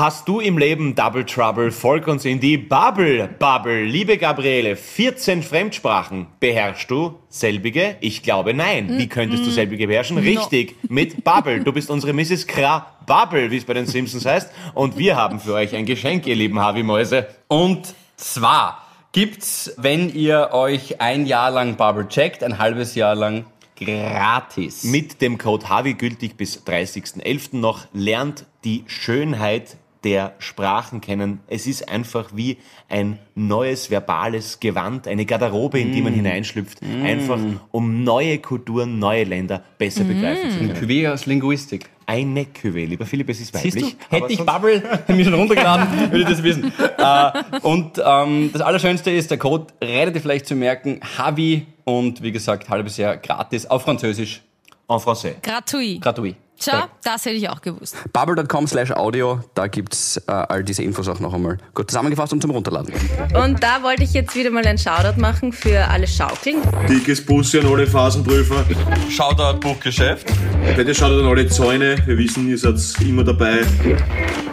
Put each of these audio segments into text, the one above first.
Hast du im Leben Double Trouble? Folg uns in die Bubble. Bubble. Liebe Gabriele, 14 Fremdsprachen. Beherrschst du selbige? Ich glaube nein. Wie könntest du selbige beherrschen? Richtig, mit Bubble. Du bist unsere Mrs. Kra Bubble, wie es bei den Simpsons heißt. Und wir haben für euch ein Geschenk, ihr lieben Harvey-Mäuse. Und zwar gibt's, wenn ihr euch ein Jahr lang Bubble checkt, ein halbes Jahr lang gratis. Mit dem Code Harvey gültig bis 30.11. noch lernt die Schönheit der Sprachen kennen. Es ist einfach wie ein neues verbales Gewand, eine Garderobe, in die man hineinschlüpft, einfach um neue Kulturen, neue Länder besser begreifen zu Ein können. Cuvée aus Linguistik. Eine Cuvée, lieber Philipp, es ist weiblich. Siehst du, hätte ich Bubble mir schon runtergeladen, würde ich das wissen. Äh, und ähm, das Allerschönste ist, der Code relativ leicht zu merken, Havi und wie gesagt, halbes Jahr gratis auf Französisch. En français. Gratuit. Gratuit. Tja, das hätte ich auch gewusst. Bubble.com slash audio, da gibt's äh, all diese Infos auch noch einmal gut zusammengefasst und zum Runterladen. Und da wollte ich jetzt wieder mal einen Shoutout machen für alle Schaukeln. Dickes Bussi an alle Phasenprüfer. Shoutout Buchgeschäft. Bitte schaut an alle Zäune. Wir wissen, ihr seid immer dabei.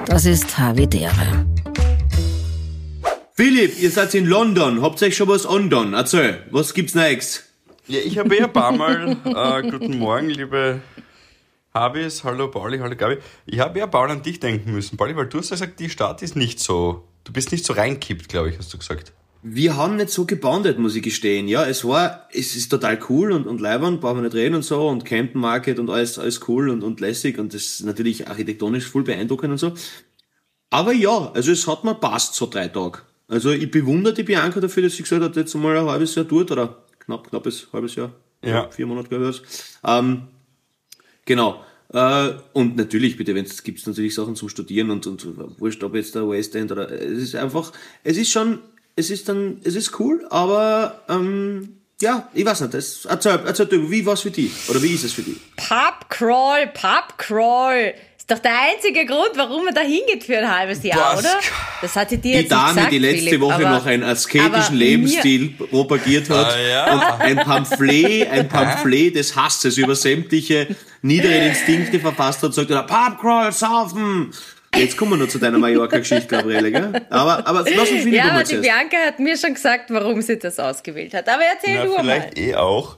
Das ist Havidere. Philipp, ihr seid in London. Habt euch schon was undone? Erzähl, was gibt's Neues? Ja, ich habe eh ein paar Mal, äh, guten Morgen, liebe Habis, hallo Pauli, hallo Gabi. Ich habe ja Paul an dich denken müssen, Pauli, weil du hast ja gesagt, die Stadt ist nicht so, du bist nicht so reinkippt, glaube ich, hast du gesagt. Wir haben nicht so gebondet, muss ich gestehen. Ja, es war, es ist total cool und, und leibend, brauchen wir nicht reden und so und Camden Market und alles, alles cool und, und lässig und das ist natürlich architektonisch voll beeindruckend und so. Aber ja, also es hat mir passt, so drei Tage. Also ich bewundere die Bianca dafür, dass sie gesagt hat, jetzt mal ein halbes Jahr dort oder knapp, knappes halbes Jahr. Ja. Vier Monate, glaube ich. was. Ähm, genau. Äh, und natürlich, bitte, wenn es gibt natürlich Sachen zum Studieren und, und wurscht, ob jetzt der West End oder es ist einfach, es ist schon, es ist dann, es ist cool, aber ähm, ja, ich weiß nicht, das, erzähl, erzähl du, wie war's für dich? Oder wie ist es für dich? Pubcrawl, Pubcrawl. Ist doch der einzige Grund, warum man da hingeht für ein halbes Jahr, Was? oder? Das hatte dir Die jetzt Dame, gesagt, die letzte Philipp, Woche aber- noch einen asketischen Lebensstil propagiert hat Ah, ja. und ein Pamphlet, ein Pamphlet des Hasses über sämtliche niederen Instinkte verfasst hat und sagt, Pubcrawl, saufen! Jetzt kommen wir noch zu deiner Mallorca-Geschichte, Gabriele, gell? Aber, aber lass uns Philipp ja, aber die zuerst. Bianca hat mir schon gesagt, warum sie das ausgewählt hat. Aber erzähl Na, du mal. vielleicht eh auch.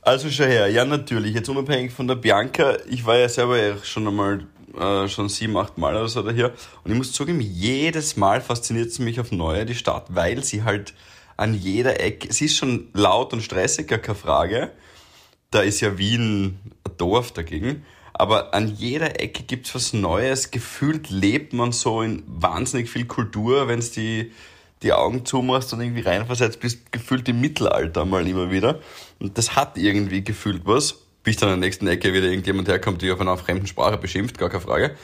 Also schau her, ja natürlich, jetzt unabhängig von der Bianca, ich war ja selber ja schon einmal, äh, schon sieben, acht Mal oder so da hier und ich muss zugeben, jedes Mal fasziniert sie mich auf Neue, die Stadt, weil sie halt an jeder Ecke, sie ist schon laut und stressig, gar keine Frage, da ist ja Wien ein Dorf dagegen, aber an jeder Ecke gibt's was Neues, gefühlt lebt man so in wahnsinnig viel Kultur, wenn's die die Augen zumachst und irgendwie reinversetzt bist, gefühlt im Mittelalter mal immer wieder. Und das hat irgendwie gefühlt was. Bis dann an der nächsten Ecke wieder irgendjemand herkommt, der auf einer fremden Sprache beschimpft, gar keine Frage.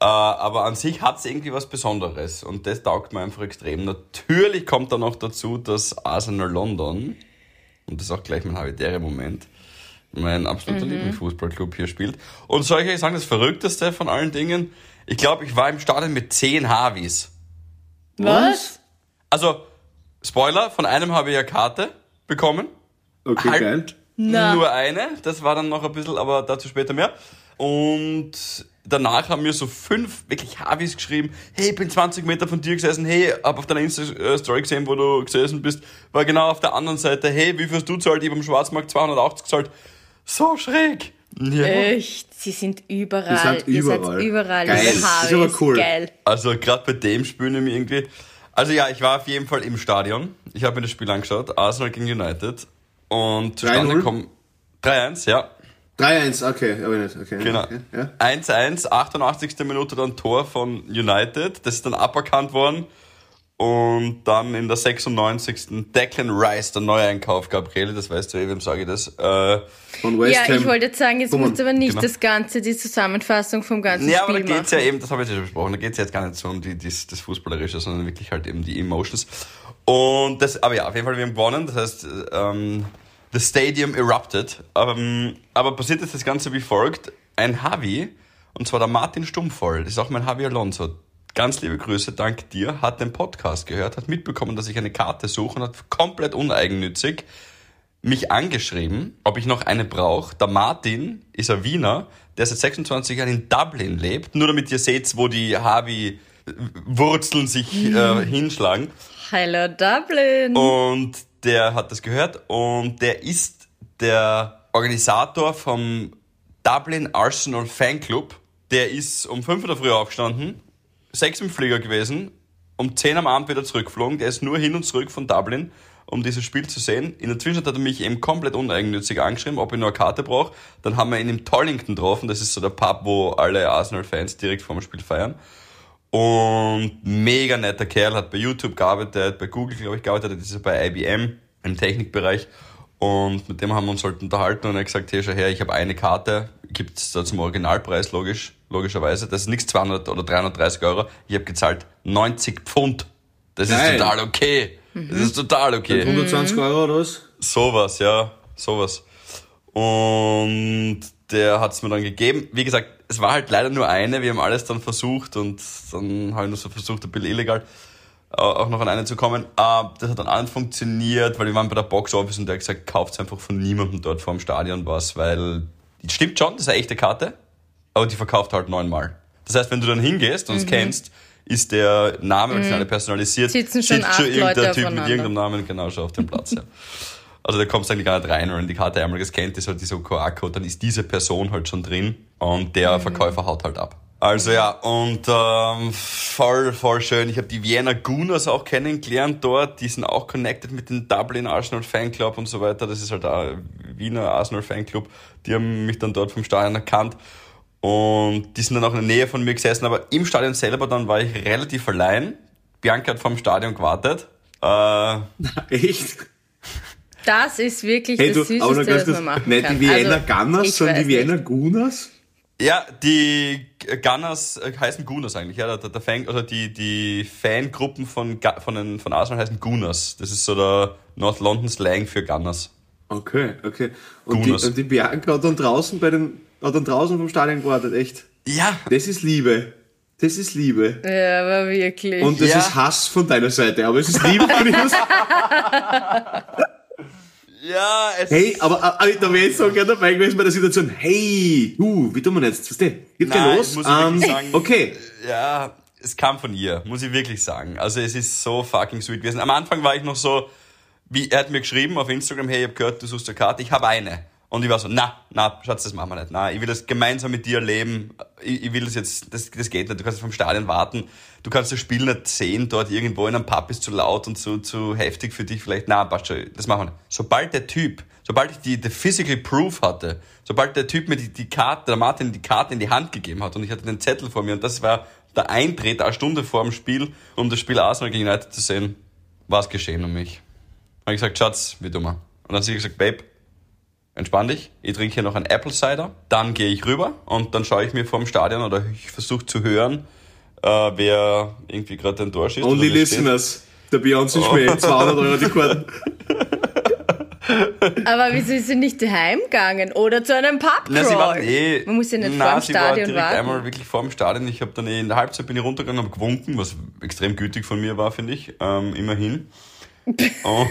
Äh, aber an sich hat es irgendwie was Besonderes und das taugt mir einfach extrem. Natürlich kommt dann noch dazu, dass Arsenal London, und das ist auch gleich mein habitärer Moment, mein absoluter Lieblingsfußballclub hier spielt. Und soll ich euch sagen, das Verrückteste von allen Dingen, ich glaube, ich war im Stadion mit zehn Harvis. Was? Also, Spoiler, von einem habe ich ja Karte bekommen. Okay, Halt geil. Nur eine, das war dann noch ein bisschen, aber dazu später mehr. Und danach haben mir so fünf wirklich Harvis geschrieben, hey, ich bin 20 Meter von dir gesessen, hey, hab auf deiner Insta-Story gesehen, wo du gesessen bist, war genau auf der anderen Seite, hey, wie viel hast du zahlt? Ich hab am Schwarzmarkt 280 gezahlt. So schräg. Ja. Echt, sie sind überall. Ihr seid Ihr überall. seid überall. Geil. Das ist aber cool. Geil. Also gerade bei dem Spiel nämlich irgendwie. Also ja, ich war auf jeden Fall im Stadion. Ich habe mir das Spiel angeschaut, Arsenal gegen United. Und zustande 3-0? kommen 3-1, ja. 3-1, okay, aber nicht, okay. Genau. Okay, ja. 1-1, 88. Minute dann Tor von United. Das ist dann aberkannt worden. Und dann in der 96. Declan Rice, der Neueinkauf, Gabriele, das weißt du eh, wem sage ich das. Äh, Von West Ja, Ham. ich wollte jetzt sagen, jetzt musst du aber nicht Genau. das Ganze, die Zusammenfassung vom ganzen Ja, aber da Spiel geht's ja eben, das habe ich ja schon besprochen, da geht's ja jetzt gar nicht so um die, die, das Fußballerische, sondern wirklich halt eben die Emotions. Und das, aber ja, auf jeden Fall, wir haben gewonnen, das heißt, ähm, the stadium erupted. Ähm, aber passiert ist das Ganze wie folgt, ein Havi, und zwar der Martin Stummvoll, das ist auch mein Havi Alonso, ganz liebe Grüße, dank dir, hat den Podcast gehört, hat mitbekommen, dass ich eine Karte suche und hat komplett uneigennützig mich angeschrieben, ob ich noch eine brauche. Der Martin ist ein Wiener, der seit 26 Jahren in Dublin lebt. Nur damit ihr seht, wo die Harvey Wurzeln sich äh, hinschlagen. Hello Dublin. Und der hat das gehört und der ist der Organisator vom Dublin Arsenal Fanclub. Der ist um 5 Uhr der Früh aufgestanden, 6 im Flieger gewesen, um 10 am Abend wieder zurückgeflogen. Der ist nur hin und zurück von Dublin, um dieses Spiel zu sehen. In der Zwischenzeit hat er mich eben komplett uneigennützig angeschrieben, ob ich nur eine Karte brauche. Dann haben wir ihn im Tollington getroffen. Das ist so der Pub, wo alle Arsenal-Fans direkt vor dem Spiel feiern. Und mega netter Kerl, hat bei YouTube gearbeitet, bei Google, glaube ich, gearbeitet, ist er bei IBM im Technikbereich. Und mit dem haben wir uns halt unterhalten und er hat gesagt, hey, schau her, ich habe eine Karte, gibt's da zum Originalpreis, logisch, logischerweise. Das ist nichts 200 oder 330 Euro. Ich habe gezahlt 90 Pfund. Das ist Geil. total okay. Das ist total okay. 120 Euro oder was? Sowas, ja, sowas. Und der hat's mir dann gegeben. Wie gesagt, es war halt leider nur eine. Wir haben alles dann versucht und dann habe ich nur so versucht, ein bisschen illegal äh, auch noch an eine zu kommen. Äh, Das hat dann auch nicht funktioniert, weil wir waren bei der Box Office und der hat gesagt, kauft einfach von niemandem dort vor dem Stadion was, weil stimmt schon, das ist eine echte Karte, aber die verkauft halt neunmal. Das heißt, wenn du dann hingehst und es kennst, ist der Name mhm. personalisiert, Sitzen schon sitzt schon irgendein Leute Typ mit irgendeinem Namen genau schon auf dem Platz. Ja. Also da kommst du eigentlich gar nicht rein, wenn die Karte einmal gescannt ist, halt dieser QR-Code, dann ist diese Person halt schon drin und der Verkäufer haut halt ab. Also ja, und ähm, voll, voll schön. Ich habe die Vienna Gunners auch kennengelernt dort. Die sind auch connected mit dem Dublin Arsenal Fanclub und so weiter. Das ist halt ein Wiener Arsenal Fanclub. Die haben mich dann dort vom Stadion erkannt. Und die sind dann auch in der Nähe von mir gesessen. Aber im Stadion selber dann war ich relativ allein. Bianca hat vom Stadion gewartet. Äh, Echt? Das ist wirklich Hey, du, das Süßeste, was kurz, man machen nicht kann. die Vienna Also, Gunners, ich sondern die Vienna nicht. Gunners? Ja, die Gunners äh, heißen Gunners eigentlich. Ja, der, der Fan, also die, die Fangruppen von, von, den, von Arsenal heißen Gunners. Das ist so der North London Slang für Gunners. Okay, okay. Und die, Gunners. und die Bianca hat dann draußen bei den, hat dann draußen vom Stadion gewartet, echt. Ja, Das ist Liebe. Das ist Liebe. Ja, aber wirklich. Und das Ja. ist Hass von deiner Seite, aber es ist Liebe von dir. ja, es Hey, aber, aber da wäre ich so gerne dabei gewesen bei der Situation, hey, du, wie tun wir jetzt? Was denn? Geht Nein, los? muss ich wirklich Ähm, sagen. okay. ja, es kam von ihr, muss ich wirklich sagen. Also es ist so fucking sweet gewesen. Am Anfang war ich noch so, wie er hat mir geschrieben auf Instagram, hey, ich habe gehört, du suchst eine Karte, ich habe eine. Und ich war so, na, na, Schatz, das machen wir nicht. Na, ich will das gemeinsam mit dir leben. Ich, ich will das jetzt, das, das geht nicht. Du kannst vom Stadion warten. Du kannst das Spiel nicht sehen dort irgendwo in einem Pub ist zu laut und zu, zu heftig für dich vielleicht. Na, passt schon, das machen wir nicht. Sobald der Typ, sobald ich die, die Physical Proof hatte, sobald der Typ mir die, die Karte, der Martin die Karte in die Hand gegeben hat und ich hatte den Zettel vor mir und das war der Eintritt eine Stunde vor dem Spiel, um das Spiel Arsenal gegen United zu sehen, war es geschehen um mich. Habe ich gesagt, Schatz, wie dummer. Und dann hat sie gesagt, Babe, entspann dich, ich trinke hier noch einen Apple Cider, dann gehe ich rüber und dann schaue ich mir vorm Stadion oder ich versuche zu hören, äh, wer irgendwie gerade ein Tor schießt. Only listeners. Der Beyoncé Oh. Schmäh, 200 Euro die Karten. Aber wieso ist sie nicht heimgegangen oder zu einem Pub Na, sie war, eh, Man muss ja nicht na, vor dem sie war Stadion direkt warten. einmal wirklich vor dem Stadion. Ich habe dann eh in der Halbzeit bin ich runtergegangen, habe gewunken, was extrem gütig von mir war, finde ich, ähm, immerhin. Und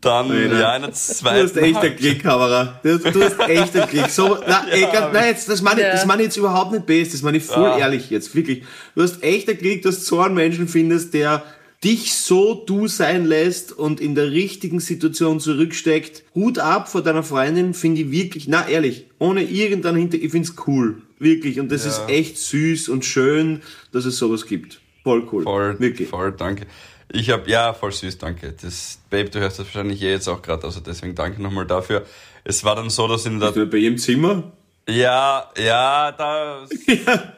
dann, ja, in der Du hast zweiten echt ein Glück, Kamera. Du, du hast echt ein Glück. So, na, ey, ganz, nein, jetzt, das meine ich, das meine ich jetzt überhaupt nicht best, das meine ich voll Ah. ehrlich jetzt, wirklich. Du hast echt ein Glück, dass du so einen Menschen findest, der dich so du sein lässt und in der richtigen Situation zurücksteckt. Hut ab vor deiner Freundin, finde ich wirklich, na ehrlich, ohne irgendeinen Hinter, ich find's cool. Wirklich. Und das ist echt süß und schön, dass es sowas gibt. Voll cool. Voll, Wirklich. voll, danke. Ich habe ja, voll süß, danke. Das, Babe, du hörst das wahrscheinlich eh jetzt auch gerade, also deswegen danke nochmal dafür. Es war dann so, dass in der, bei ihrem Zimmer? ja, ja, da, Ja.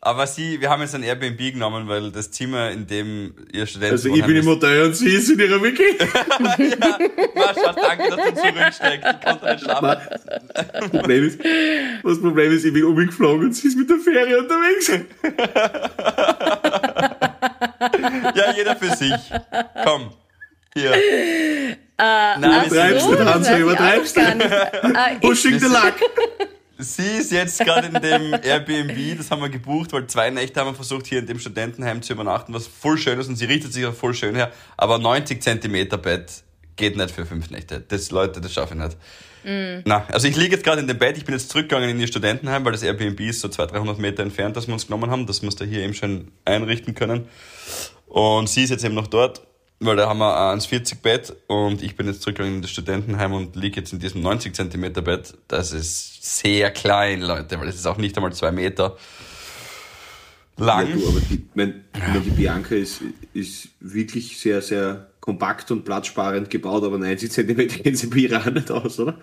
aber sie, wir haben jetzt ein Airbnb genommen, weil das Zimmer, in dem ihr Studenten Also ich bin im Hotel und sie ist in ihrer Wiki. Was, was, danke, dass du zurücksteckst. Ich konnte nicht schlafen. Das Problem ist, das Problem ist, ich bin umgeflogen und sie ist mit der Fähre unterwegs. Ja, jeder für sich. Komm. Hier. Äh, Nein, Übertreibst sind, du, Hans, weiß ich übertreibst nicht. Äh, Wo schickt der Lack? sie ist jetzt gerade in dem Airbnb, das haben wir gebucht, weil zwei Nächte haben wir versucht, hier in dem Studentenheim zu übernachten, was voll schön ist und sie richtet sich auch voll schön her, aber 90 Zentimeter Bett geht nicht für fünf Nächte. Das, Leute, das schaffe ich nicht. Na, also ich liege jetzt gerade in dem Bett, ich bin jetzt zurückgegangen in ihr Studentenheim, weil das Airbnb ist so 200, 300 Meter entfernt, dass wir uns genommen haben, dass wir uns da hier eben schön einrichten können. Und sie ist jetzt eben noch dort, weil da haben wir ein 1,40 Bett und ich bin jetzt zurückgegangen in das Studentenheim und liege jetzt in diesem 90 Zentimeter Bett. Das ist sehr klein, Leute, weil es ist auch nicht einmal zwei Meter Ja, lang. du, aber die, mein, mein, die Bianca ist, ist wirklich sehr, sehr kompakt und platzsparend gebaut, aber 90 cm gehen sie bei auch nicht aus, oder?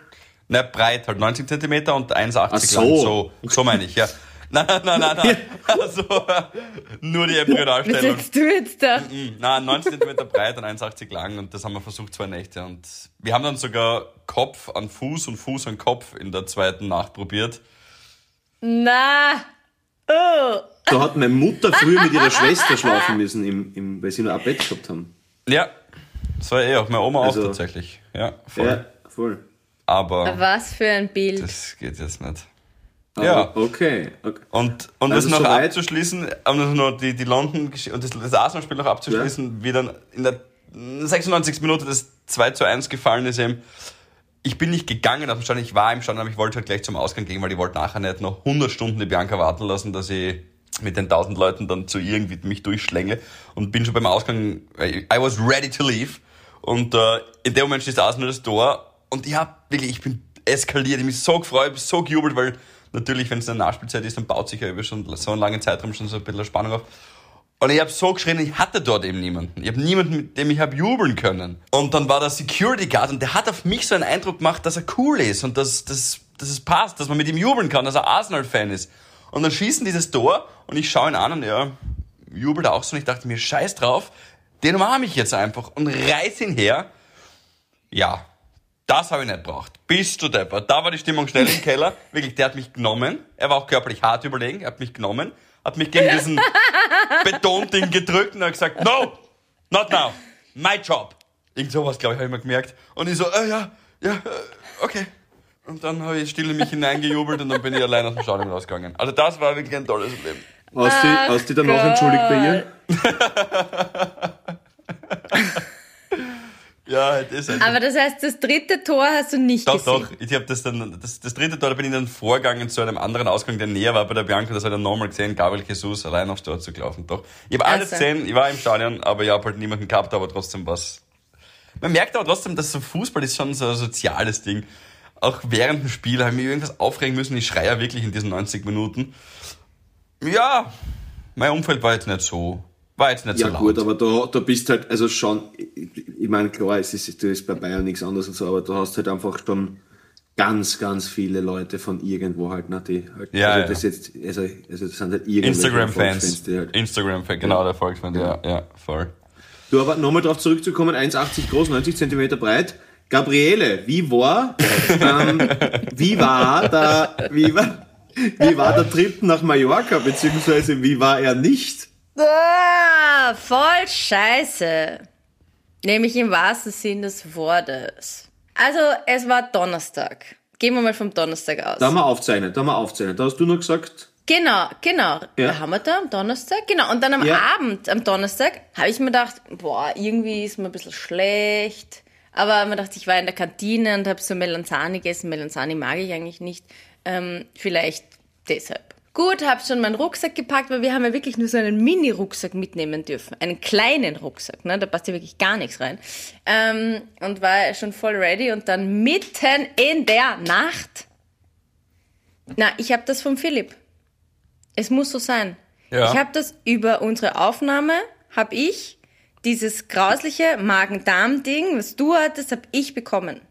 Na, breit, halt 90 Zentimeter und 1,80 Ach so. lang. So, so meine ich, ja. Nein, nein, nein, nein, nein. Also, nur die Was Embryonalstellung. sagst du jetzt da? Nein, 90 Zentimeter breit und 1,80 lang und das haben wir versucht zwei Nächte und wir haben dann sogar Kopf an Fuß und Fuß an Kopf in der zweiten Nacht probiert. Na. Oh. Da hat meine Mutter früher mit ihrer Schwester schlafen müssen, im, im, weil sie nur ein Bett gehabt haben. Ja, das war eh auch meine Oma Also- auch tatsächlich. Ja, voll. Ja, voll. Aber Was für ein Bild. das geht jetzt nicht. Aber Ja. Okay. okay. Und, und Also das noch soweit- abzuschließen, um das noch die, die London und das, das Arsenal-Spiel noch abzuschließen, wie dann in der 96. Minute das 2 zu 1 gefallen ist eben. Ich bin nicht gegangen auf den Stadion, ich war im Stadion, aber ich wollte halt gleich zum Ausgang gehen, weil ich wollte nachher nicht noch 100 Stunden die Bianca warten lassen, dass ich mit den 1000 Leuten dann zu irgendwie mich durchschlängle und bin schon beim Ausgang, I was ready to leave und äh, in dem Moment steht Arsenal das Tor und ich hab wirklich, ich bin eskaliert, ich mich so gefreut, ich bin so gejubelt, weil natürlich, wenn es eine Nachspielzeit ist, dann baut sich ja über schon so einen langen Zeitraum schon so ein bisschen Spannung auf. Und ich habe so geschrien, ich hatte dort eben niemanden. Ich habe niemanden, mit dem ich habe jubeln können. Und dann war der Security Guard und der hat auf mich so einen Eindruck gemacht, dass er cool ist und dass, dass, dass es passt, dass man mit ihm jubeln kann, dass er Arsenal-Fan ist. Und dann schießen dieses Tor und ich schaue ihn an und er jubelt auch so und ich dachte mir, scheiß drauf, den umarme ich jetzt einfach und reiß ihn her. Ja, das habe ich nicht braucht. Bist du deppert. Da war die Stimmung schnell im Keller. Wirklich, der hat mich genommen. Er war auch körperlich hart überlegen. Er hat mich genommen, hat mich gegen diesen Betonding gedrückt und hat gesagt, no, not now, my job. Irgend sowas, glaube ich, habe ich mal gemerkt. Und ich so, äh, ja, ja, äh, okay. Und dann habe ich still in mich hineingejubelt und dann bin ich allein aus dem Stadion rausgegangen. Also das war wirklich ein tolles Leben. Hast du, hast du danach entschuldigt bei ihr? Ja, das ist einfach Aber das heißt, das dritte Tor hast du nicht Doch, gesehen. doch. Ich habe das dann, das, das dritte Tor, da bin ich dann vorgegangen zu einem anderen Ausgang, der näher war bei der Bianca. Das hat er nochmal gesehen, Gabriel Jesus allein aufs Tor zu gelaufen. Doch. Ich habe alles Also. gesehen, ich war im Stadion, aber ich habe halt niemanden gehabt, aber trotzdem was. Man merkt aber trotzdem, dass so Fußball ist schon so ein soziales Ding. Auch während dem Spiel habe ich mich irgendwas aufregen müssen. Ich schreie ja wirklich in diesen 90 Minuten. Ja, mein Umfeld war jetzt nicht so, war jetzt nicht Ja so laut. gut, aber da, da bist halt, also schon, ich, ich meine, klar, es ist, du ist bei Bayern nichts anderes und so, aber du hast halt einfach schon ganz, ganz viele Leute von irgendwo halt, ne, die halt, Ja, also ja. das jetzt, also, also das sind halt irgendwelche Instagram-Fans. Volksfans, halt. Instagram-Fan, genau, der Volksfan, ja, ja, voll. Du, aber nochmal drauf zurückzukommen, 1,80 groß, 90 Zentimeter breit. Gabriele, wie war, ähm, wie war der, wie war, wie war der Trip nach Mallorca, beziehungsweise wie war er nicht? Ah, voll scheiße. Nämlich im wahrsten Sinn des Wortes. Also, es war Donnerstag. Gehen wir mal vom Donnerstag aus. Da haben wir aufzeichnet, da haben wir aufzeichnet. Da hast du nur gesagt, Genau, genau. Ja. Haben wir da am Donnerstag? Genau. Und dann am Ja. Abend, am Donnerstag, habe ich mir gedacht, boah, irgendwie ist mir ein bisschen schlecht. Aber mir dachte, ich war in der Kantine und habe so Melanzani gegessen. Melanzani mag ich eigentlich nicht. Ähm, vielleicht deshalb. Gut, habe schon meinen Rucksack gepackt, weil wir haben ja wirklich nur so einen Mini-Rucksack mitnehmen dürfen. Einen kleinen Rucksack, ne? Da passt ja wirklich gar nichts rein. Ähm, und war schon voll ready und dann mitten in der Nacht. Na, ich habe das vom Philipp. Es muss so sein. Ja. Ich habe das über unsere Aufnahme, habe ich dieses grausliche Magen-Darm-Ding, was du hattest, habe ich bekommen.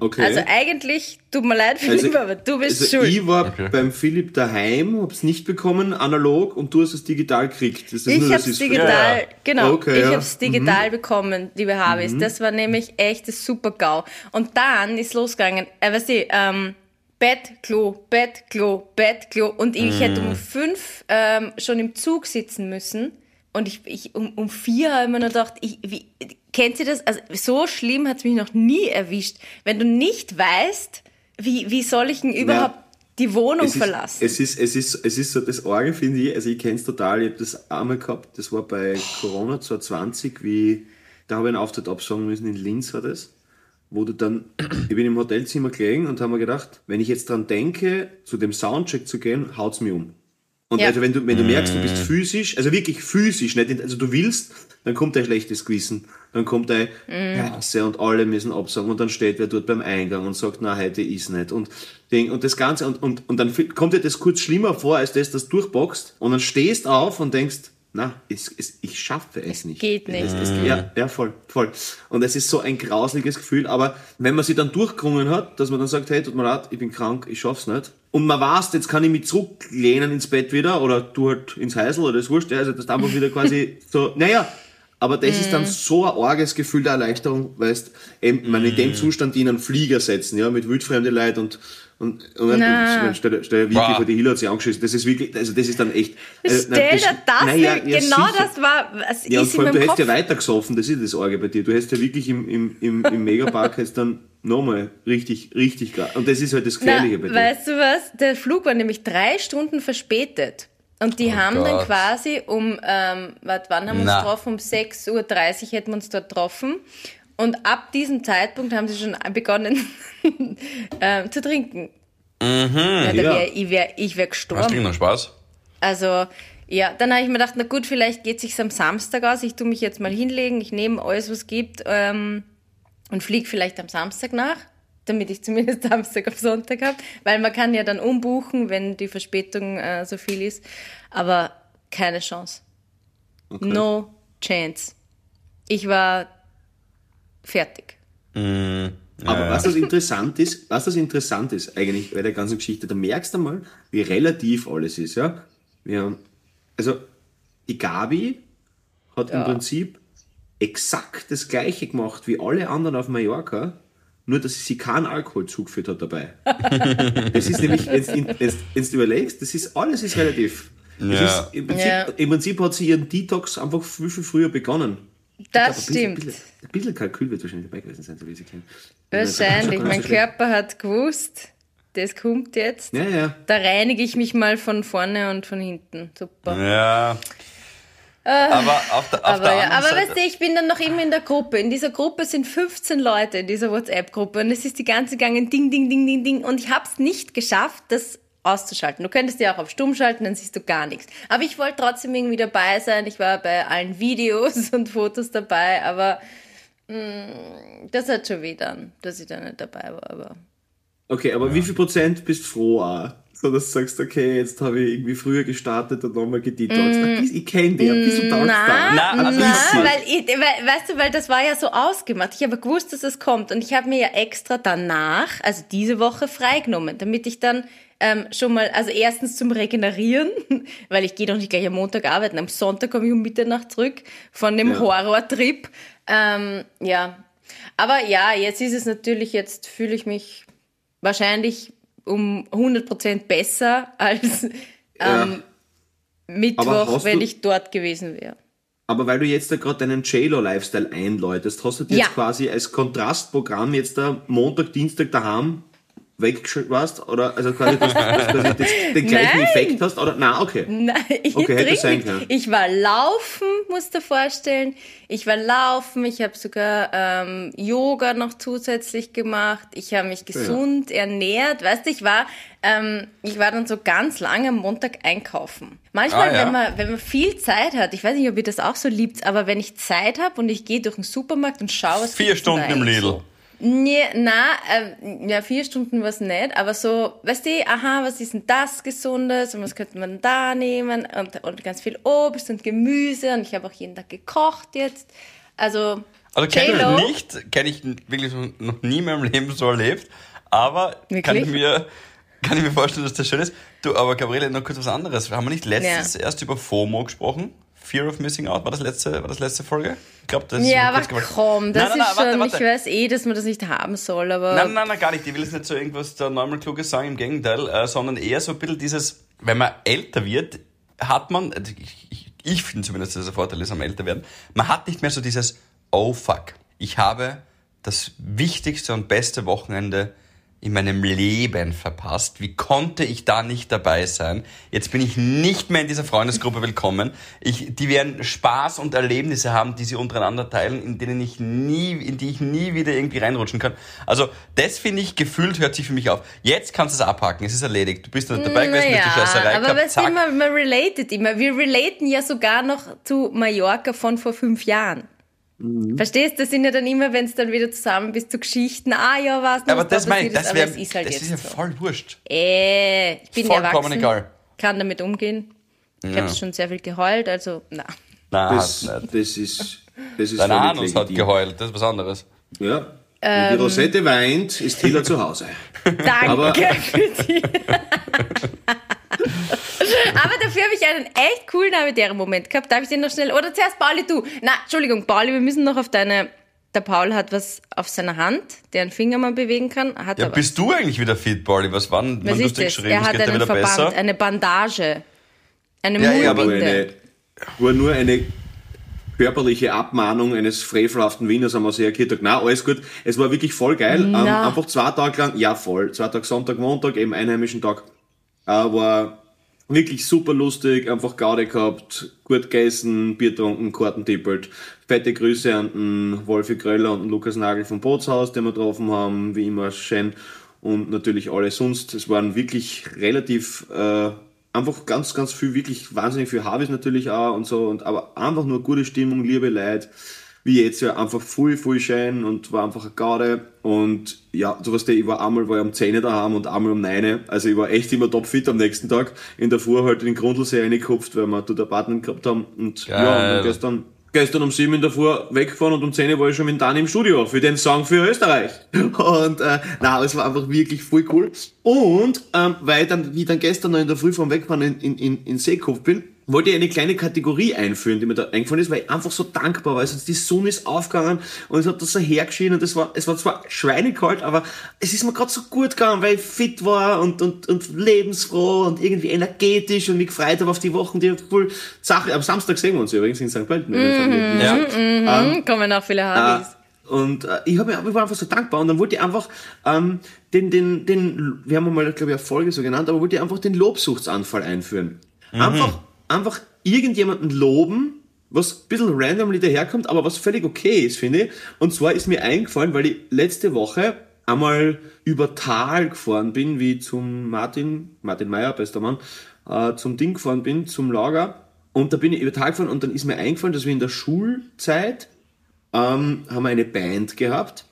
Okay. Also eigentlich, tut mir leid, Philipp, Also- aber du bist Also schuld. ich war Okay. beim Philipp daheim, hab's nicht bekommen, analog, und du hast es digital gekriegt. Das ist Ich nur, hab's digital, Ja. genau, Okay, ich ja. hab's digital bekommen, liebe Harvis. Das war nämlich echt das super GAU. Und dann ist losgegangen, äh, weißt du, ähm, Bett, Klo, Bett, Klo, Bett, Klo. Und ich hätte um fünf ähm, schon im Zug sitzen müssen. Und ich, ich um, um vier habe ich mir noch gedacht, ich, wie, kennt ihr das? Also so schlimm hat's mich noch nie erwischt. Wenn du nicht weißt, wie, wie soll ich denn überhaupt die Wohnung es ist, verlassen? es ist, es ist, es ist so das Orgel, finde ich, also ich kenn's total, ich habe das einmal gehabt, das war bei Corona 2020, wie Da habe ich einen Auftritt absagen müssen, in Linz war das, wo du dann, ich bin im Hotelzimmer gelegen und habe mir gedacht, wenn ich jetzt dran denke, zu dem Soundcheck zu gehen, haut's mir um. Und Ja. also wenn du, wenn du merkst, du bist physisch, also wirklich physisch, nicht, also du willst, dann kommt ein schlechtes Gewissen, dann kommt ein Hasse und alle müssen absagen und dann steht wer dort beim Eingang und sagt, na, heute ist nicht und Ding und das Ganze und, und, und dann kommt dir das kurz schlimmer vor, als das, das durchboxt und dann stehst auf und denkst, na, es, es, ich schaffe es, nicht. geht nicht. Es, es, ja, ja, voll, voll. Und es ist so ein grausliches Gefühl, aber wenn man sich dann durchgerungen hat, dass man dann sagt, hey, tut mir leid, ich bin krank, ich schaff's nicht. Und man weiß, jetzt kann ich mich zurücklehnen ins Bett wieder oder du halt ins Häusl oder das wurscht, ja, also das ist einfach wieder quasi so, naja, aber das ist dann so ein arges Gefühl der Erleichterung, weißt, eben, man in dem Zustand die in einen Flieger setzen, ja, mit wildfremde Leuten und, und, und, Na. und stell, dir- stell wirklich vor, die Hilo hat sich angeschissen, das ist wirklich, also das ist dann echt, na, Stell dir das, naja, vor, ja, genau sicher. das war, was Ja, und ist vor allem, du Kopf. ja weiter gesoffen, das ist das Orge bei dir. Du hättest ja wirklich im, im, im, im Megapark jetzt dann nochmal richtig, richtig geil. Und das ist halt das Na, Gefährliche bei dir. weißt du was? Der Flug war nämlich drei Stunden verspätet. Und die haben dann Gott. quasi um, ähm, wann haben wir uns Na. getroffen? Um 6.30 Uhr hätten wir uns dort getroffen. Und ab diesem Zeitpunkt haben sie schon begonnen ähm, zu trinken. ja, da Ja. wär, ich wäre ich wär Hast du gestorben. noch Spaß? Also, ja, dann habe ich mir gedacht, na gut, vielleicht geht sich's am Samstag aus. Ich tu mich jetzt mal hinlegen, ich nehme alles, was gibt ähm, und fliege vielleicht am Samstag nach, damit ich zumindest Samstag auf Sonntag habe. Weil man kann ja dann umbuchen, wenn die Verspätung äh, so viel ist. Aber keine Chance. No chance. Ich war fertig. Aber was das interessant ist, was das interessant ist eigentlich bei der ganzen Geschichte, da merkst du mal, wie relativ alles ist, ja. Wir haben, also, die Gabi hat im Prinzip exakt das Gleiche gemacht wie alle anderen auf Mallorca, nur dass sie keinen Alkohol zugeführt hat dabei. Das ist nämlich, wenn du überlegst, das ist, alles ist relativ. Das Ja. ist, im, Prinzip, Ja. Im Prinzip hat sie ihren Detox einfach viel, viel früher begonnen. Das glaub, ein stimmt. bisschen, ein bisschen Kalkül wird wahrscheinlich dabei gewesen sein, so wie sie kennen. Wahrscheinlich. Mein. Körper hat gewusst, das kommt jetzt. Ja, ja. Da reinige ich mich mal von vorne und von hinten. Super. Ja. aber auf der, auf Aber, der ja, aber Seite, weißt du, ich bin dann noch immer in der Gruppe. In dieser Gruppe sind 15 Leute in dieser WhatsApp-Gruppe und es ist die ganze gegangen Ding, Ding, Ding, Ding, Ding und ich habe es nicht geschafft, das auszuschalten. Du könntest ja auch auf Stumm schalten, dann siehst du gar nichts. Aber ich wollte trotzdem irgendwie dabei sein. Ich war bei allen Videos und Fotos dabei, aber mh, das hat schon weh dann, dass ich da nicht dabei war. Aber Okay, aber wie viel Prozent bist froh auch? So, dass du sagst, okay, jetzt habe ich irgendwie früher gestartet und nochmal gedetoxt. Mm. Ich kenne dich, ein bisschen taugt da. Na, Na, ich- weil, ich, weil, weißt du, weil das war ja so ausgemacht. Ich habe gewusst, dass es kommt und ich habe mir ja extra danach, also diese Woche freigenommen, damit ich dann ähm, schon mal, also erstens zum Regenerieren, weil ich gehe doch nicht gleich am Montag arbeiten, am Sonntag komme ich um Mitternacht zurück von dem Ja. Horrortrip. Ähm, ja, aber ja, jetzt ist es natürlich, jetzt fühle ich mich wahrscheinlich um 100% besser als Ja. ähm, Mittwoch, Aber hast wenn ich dort gewesen wäre. Aber weil du jetzt da gerade deinen JLo-Lifestyle einläutest, hast du dir Ja. jetzt quasi als Kontrastprogramm jetzt da Montag, Dienstag daheim weggeschickt warst? Oder also quasi, dass, dass, dass du jetzt den gleichen Nein. Effekt hast? Oder? Nein, okay. Nein, ich Okay, hätte sein können. Ich war laufen, musst du dir vorstellen. Ich war laufen, ich habe sogar ähm, Yoga noch zusätzlich gemacht. Ich habe mich gesund ernährt. Weißt du, ich war, ähm, ich war dann so ganz lange am Montag einkaufen. Manchmal, Ah, ja. wenn, man, wenn man viel Zeit hat, ich weiß nicht, ob ihr das auch so liebt, aber wenn ich Zeit habe und ich gehe durch den Supermarkt und schaue, was Vier Stunden im Lidl. So? Nee, na, äh, ja, vier Stunden war es nicht, aber so, weißt du, aha, was ist denn das Gesundes und was könnte man da nehmen und, und ganz viel Obst und Gemüse und ich habe auch jeden Tag gekocht jetzt. Also, Also kenne ich nicht, kenne ich wirklich noch nie in meinem Leben so erlebt, aber kann ich, mir, kann ich mir vorstellen, dass das schön ist. Du, aber Gabriele, noch kurz was anderes. Haben wir nicht letztens erst über FOMO gesprochen? Fear of Missing Out, war das letzte, war das letzte Folge? Ich glaube, das ist ja, aber komm, das Nein, nein, nein, ist warte, schon, warte. ich weiß eh, dass man das nicht haben soll, aber Nein, nein, nein, gar nicht. Ich will jetzt nicht so irgendwas da normal Kluges sagen, im Gegenteil, äh, sondern eher so ein bisschen dieses, wenn man älter wird, hat man, also ich, ich, ich finde zumindest, dass der Vorteil ist am älter werden, man hat nicht mehr so dieses, oh fuck, ich habe das wichtigste und beste Wochenende in meinem Leben verpasst. Wie konnte ich da nicht dabei sein? Jetzt bin ich nicht mehr in dieser Freundesgruppe willkommen. Ich, die werden Spaß und Erlebnisse haben, die sie untereinander teilen, in denen ich nie, in die ich nie wieder irgendwie reinrutschen kann. Also, das finde ich, gefühlt hört sich für mich auf. Jetzt kannst du es abhaken. Es ist erledigt. Du bist nicht dabei gewesen mit der Scheißerei. aber gehabt, zack. man, man relatet immer. Wir relaten ja sogar noch zu Mallorca von vor fünf Jahren. Mhm. Verstehst? Das sind ja dann immer, wenn es dann wieder zusammen bist, so Geschichten. Ah ja, was aber das meine ich, das, aber wär, es ist halt das jetzt ist ja so. voll wurscht. Äh, ich bin Vollkommen erwachsen, egal. kann damit umgehen. Ich Ja. habe schon sehr viel geheult, also na. Nein, Das, nicht. das ist, das ist Dein Anus hat geheult, das ist was anderes. Ja. Wenn die Rosette weint, ist Hiller zu Hause. Danke Aber- für die. Aber dafür habe ich einen echt coolen habitären Moment gehabt. Darf ich den noch schnell? Oder zuerst Pauli, du. Na, Entschuldigung, Pauli, wir müssen noch auf deine. Der Paul hat was auf seiner Hand, der einen Finger mal bewegen kann. Hat Ja, aber. bist du eigentlich wieder fit, Bolly? Was war denn, Was ist das? Er hat einen Verband, besser? eine Bandage. Eine Ja, ja, aber eine, war nur eine körperliche Abmahnung eines frevelhaften Wieners haben wir sehr erklärt. Na, alles gut. Es war wirklich voll geil. Ähm, einfach zwei Tage lang, ja voll, zwei Tage Sonntag, Montag, eben einheimischen Tag. Äh, war wirklich super lustig, einfach Gaude gehabt, gut gegessen, Bier getrunken, Karten tippelt. Fette Grüße an den Wolfi Gröller und den Lukas Nagel vom Bootshaus, den wir getroffen haben, wie immer schön. Und natürlich alle sonst. Es waren wirklich relativ, äh, einfach ganz, ganz viel, wirklich wahnsinnig viel Harvis natürlich auch und so. Und aber einfach nur gute Stimmung, liebe Leute wie jetzt ja einfach voll, voll schön und war einfach eine Garde. Und ja, du weißt ich war einmal war ich um 10 daheim und einmal um 9. Also ich war echt immer topfit am nächsten Tag. In der Früh halt in den Grundlsee reingekupft, weil wir dort Apartment gehabt haben. Und ja, und Geil. gestern, gestern um 7 in der Früh weggefahren und um 10 war ich schon mit Dani im Studio für den Song für Österreich. Und äh, na, es war einfach wirklich voll cool. Und ähm, weil ich dann, wie ich dann gestern noch in der Früh vom Wegfahren in, in, in, in Seekopf bin, wollte ich eine kleine Kategorie einführen, die mir da eingefallen ist, weil ich einfach so dankbar war. Also die Sonne ist aufgegangen und es hat das so hergeschienen und es war, es war zwar schweinekalt, aber es ist mir gerade so gut gegangen, weil ich fit war und, und, und lebensfroh und irgendwie energetisch und mich gefreut habe auf die Wochen, die voll Sache. Am Samstag sehen wir uns übrigens in St. Pölten. Mhm. Ja. Hm, kommen auch viele Harvis. Und äh, ich, hab, mir- ich war einfach so dankbar und dann wollte ich einfach ähm, den, den, den, wir haben mal, glaube ich, eine Folge so genannt, aber wollte ich einfach den Lobsuchtsanfall einführen. Einfach, einfach irgendjemanden loben, was ein bisschen randomly daherkommt, aber was völlig okay ist, finde ich. Und zwar ist mir eingefallen, weil ich letzte Woche einmal über Tal gefahren bin, wie zum Martin, Martin Meyer, bester Mann, äh, zum Ding gefahren bin, zum Lager. Und da bin ich über Tal gefahren und dann ist mir eingefallen, dass wir in der Schulzeit ähm, haben eine Band gehabt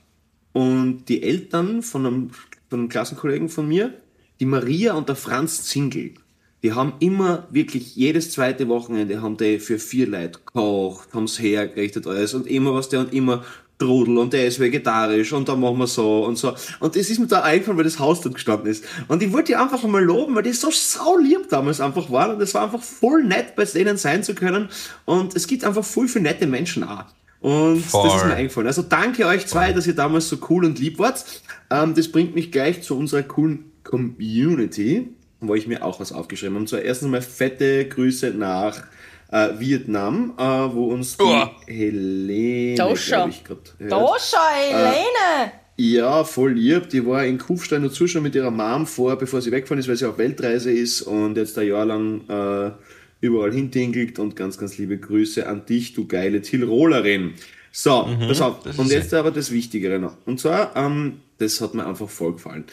und die Eltern von einem, von einem Klassenkollegen von mir, die Maria und der Franz Zingel, die haben immer wirklich jedes zweite Wochenende haben die für vier Leute gekocht, haben es hergerichtet alles und immer was der und immer Trudel und der ist vegetarisch und dann machen wir so und so. Und das ist mir da eingefallen, weil das Haus dort gestanden ist. Und ich wollte die einfach mal loben, weil die so saulieb damals einfach waren und es war einfach voll nett, bei denen sein zu können. Und es gibt einfach voll viele nette Menschen auch. Und Voll. das ist mir eingefallen. Also danke euch zwei, dass ihr damals so cool und lieb wart. Ähm, das bringt mich gleich zu unserer coolen Community, wo ich mir auch was aufgeschrieben habe. Und zwar erstens mal fette Grüße nach äh, Vietnam, äh, wo uns die Uah. Helene, glaube ich, hört. Doscha, Helene! Ja, voll lieb. Die war in Kufstein und zuschauen mit ihrer Mom vor, bevor sie weggefahren ist, weil sie auf Weltreise ist und jetzt ein Jahr lang äh, überall hintingelt und ganz, ganz liebe Grüße an dich, du geile Tirolerin. So, pass auf. das Und jetzt aber das Wichtigere noch. Und zwar, ähm, das hat mir einfach voll gefallen.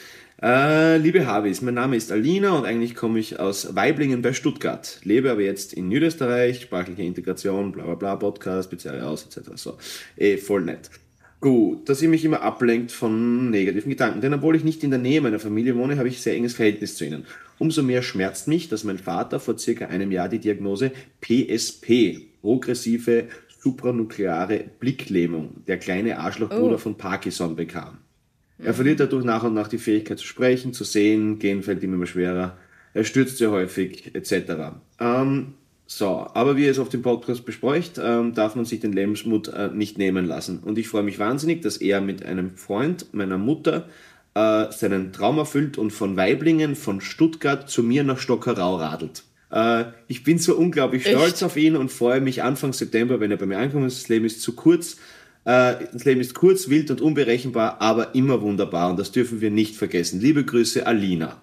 Äh, liebe Havis, mein Name ist Alina und eigentlich komme ich aus Weiblingen bei Stuttgart. Lebe aber jetzt in Niederösterreich, sprachliche Integration, bla bla bla, Podcast, Pizzeria aus, etc. So, eh, voll nett. Gut, dass ihr mich immer ablenkt von negativen Gedanken. Denn obwohl ich nicht in der Nähe meiner Familie wohne, habe ich sehr enges Verhältnis zu ihnen. Umso mehr schmerzt mich, dass mein Vater vor circa einem Jahr die Diagnose PSP, progressive supranukleare Blicklähmung, der kleine Arschlochbruder von Parkinson bekam. Er verliert dadurch nach und nach die Fähigkeit zu sprechen, zu sehen, gehen fällt ihm immer schwerer, er stürzt sehr häufig, etc. Ähm, so, aber wie es auf dem Podcast besprecht, ähm, darf man sich den Lebensmut äh, nicht nehmen lassen. Und ich freue mich wahnsinnig, dass er mit einem Freund meiner Mutter äh, seinen Traum erfüllt und von Weiblingen, von Stuttgart zu mir nach Stockerau radelt. Äh, ich bin so unglaublich stolz auf ihn und freue mich Anfang September, wenn er bei mir ankommt. Das Leben ist zu kurz, Äh, das Leben ist kurz, wild und unberechenbar, aber immer wunderbar. Und das dürfen wir nicht vergessen. Liebe Grüße, Alina.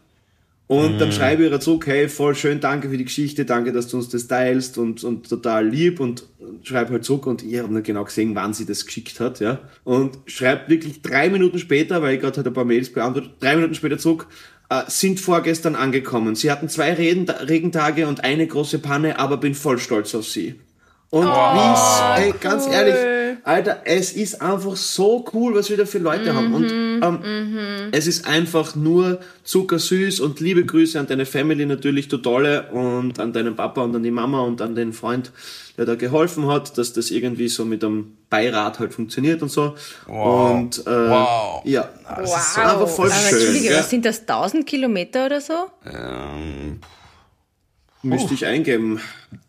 Und dann schreibe ich ihr zurück, hey, voll schön, danke für die Geschichte, danke, dass du uns das teilst und, und total lieb und schreibe halt zurück und ich habe nicht genau gesehen, wann sie das geschickt hat, ja. Und schreibt wirklich drei Minuten später, weil ich gerade halt ein paar Mails beantwortet, drei Minuten später zurück, äh, sind vorgestern angekommen. Sie hatten zwei Reden, Regentage und eine große Panne, aber bin voll stolz auf sie. Und wie, ey, ganz ehrlich, Alter, es ist einfach so cool, was wir da für Leute haben. Und ähm, es ist einfach nur zuckersüß und liebe Grüße an deine Family natürlich, du Tolle, und an deinen Papa und an die Mama und an den Freund, der da geholfen hat, dass das irgendwie so mit einem Beirat halt funktioniert und so. Wow. Und äh, Wow. ja, Wow. ist einfach voll Aber schön. Entschuldige, gell? was sind das? 1000 Kilometer oder so? Ähm, Müsste ich eingeben,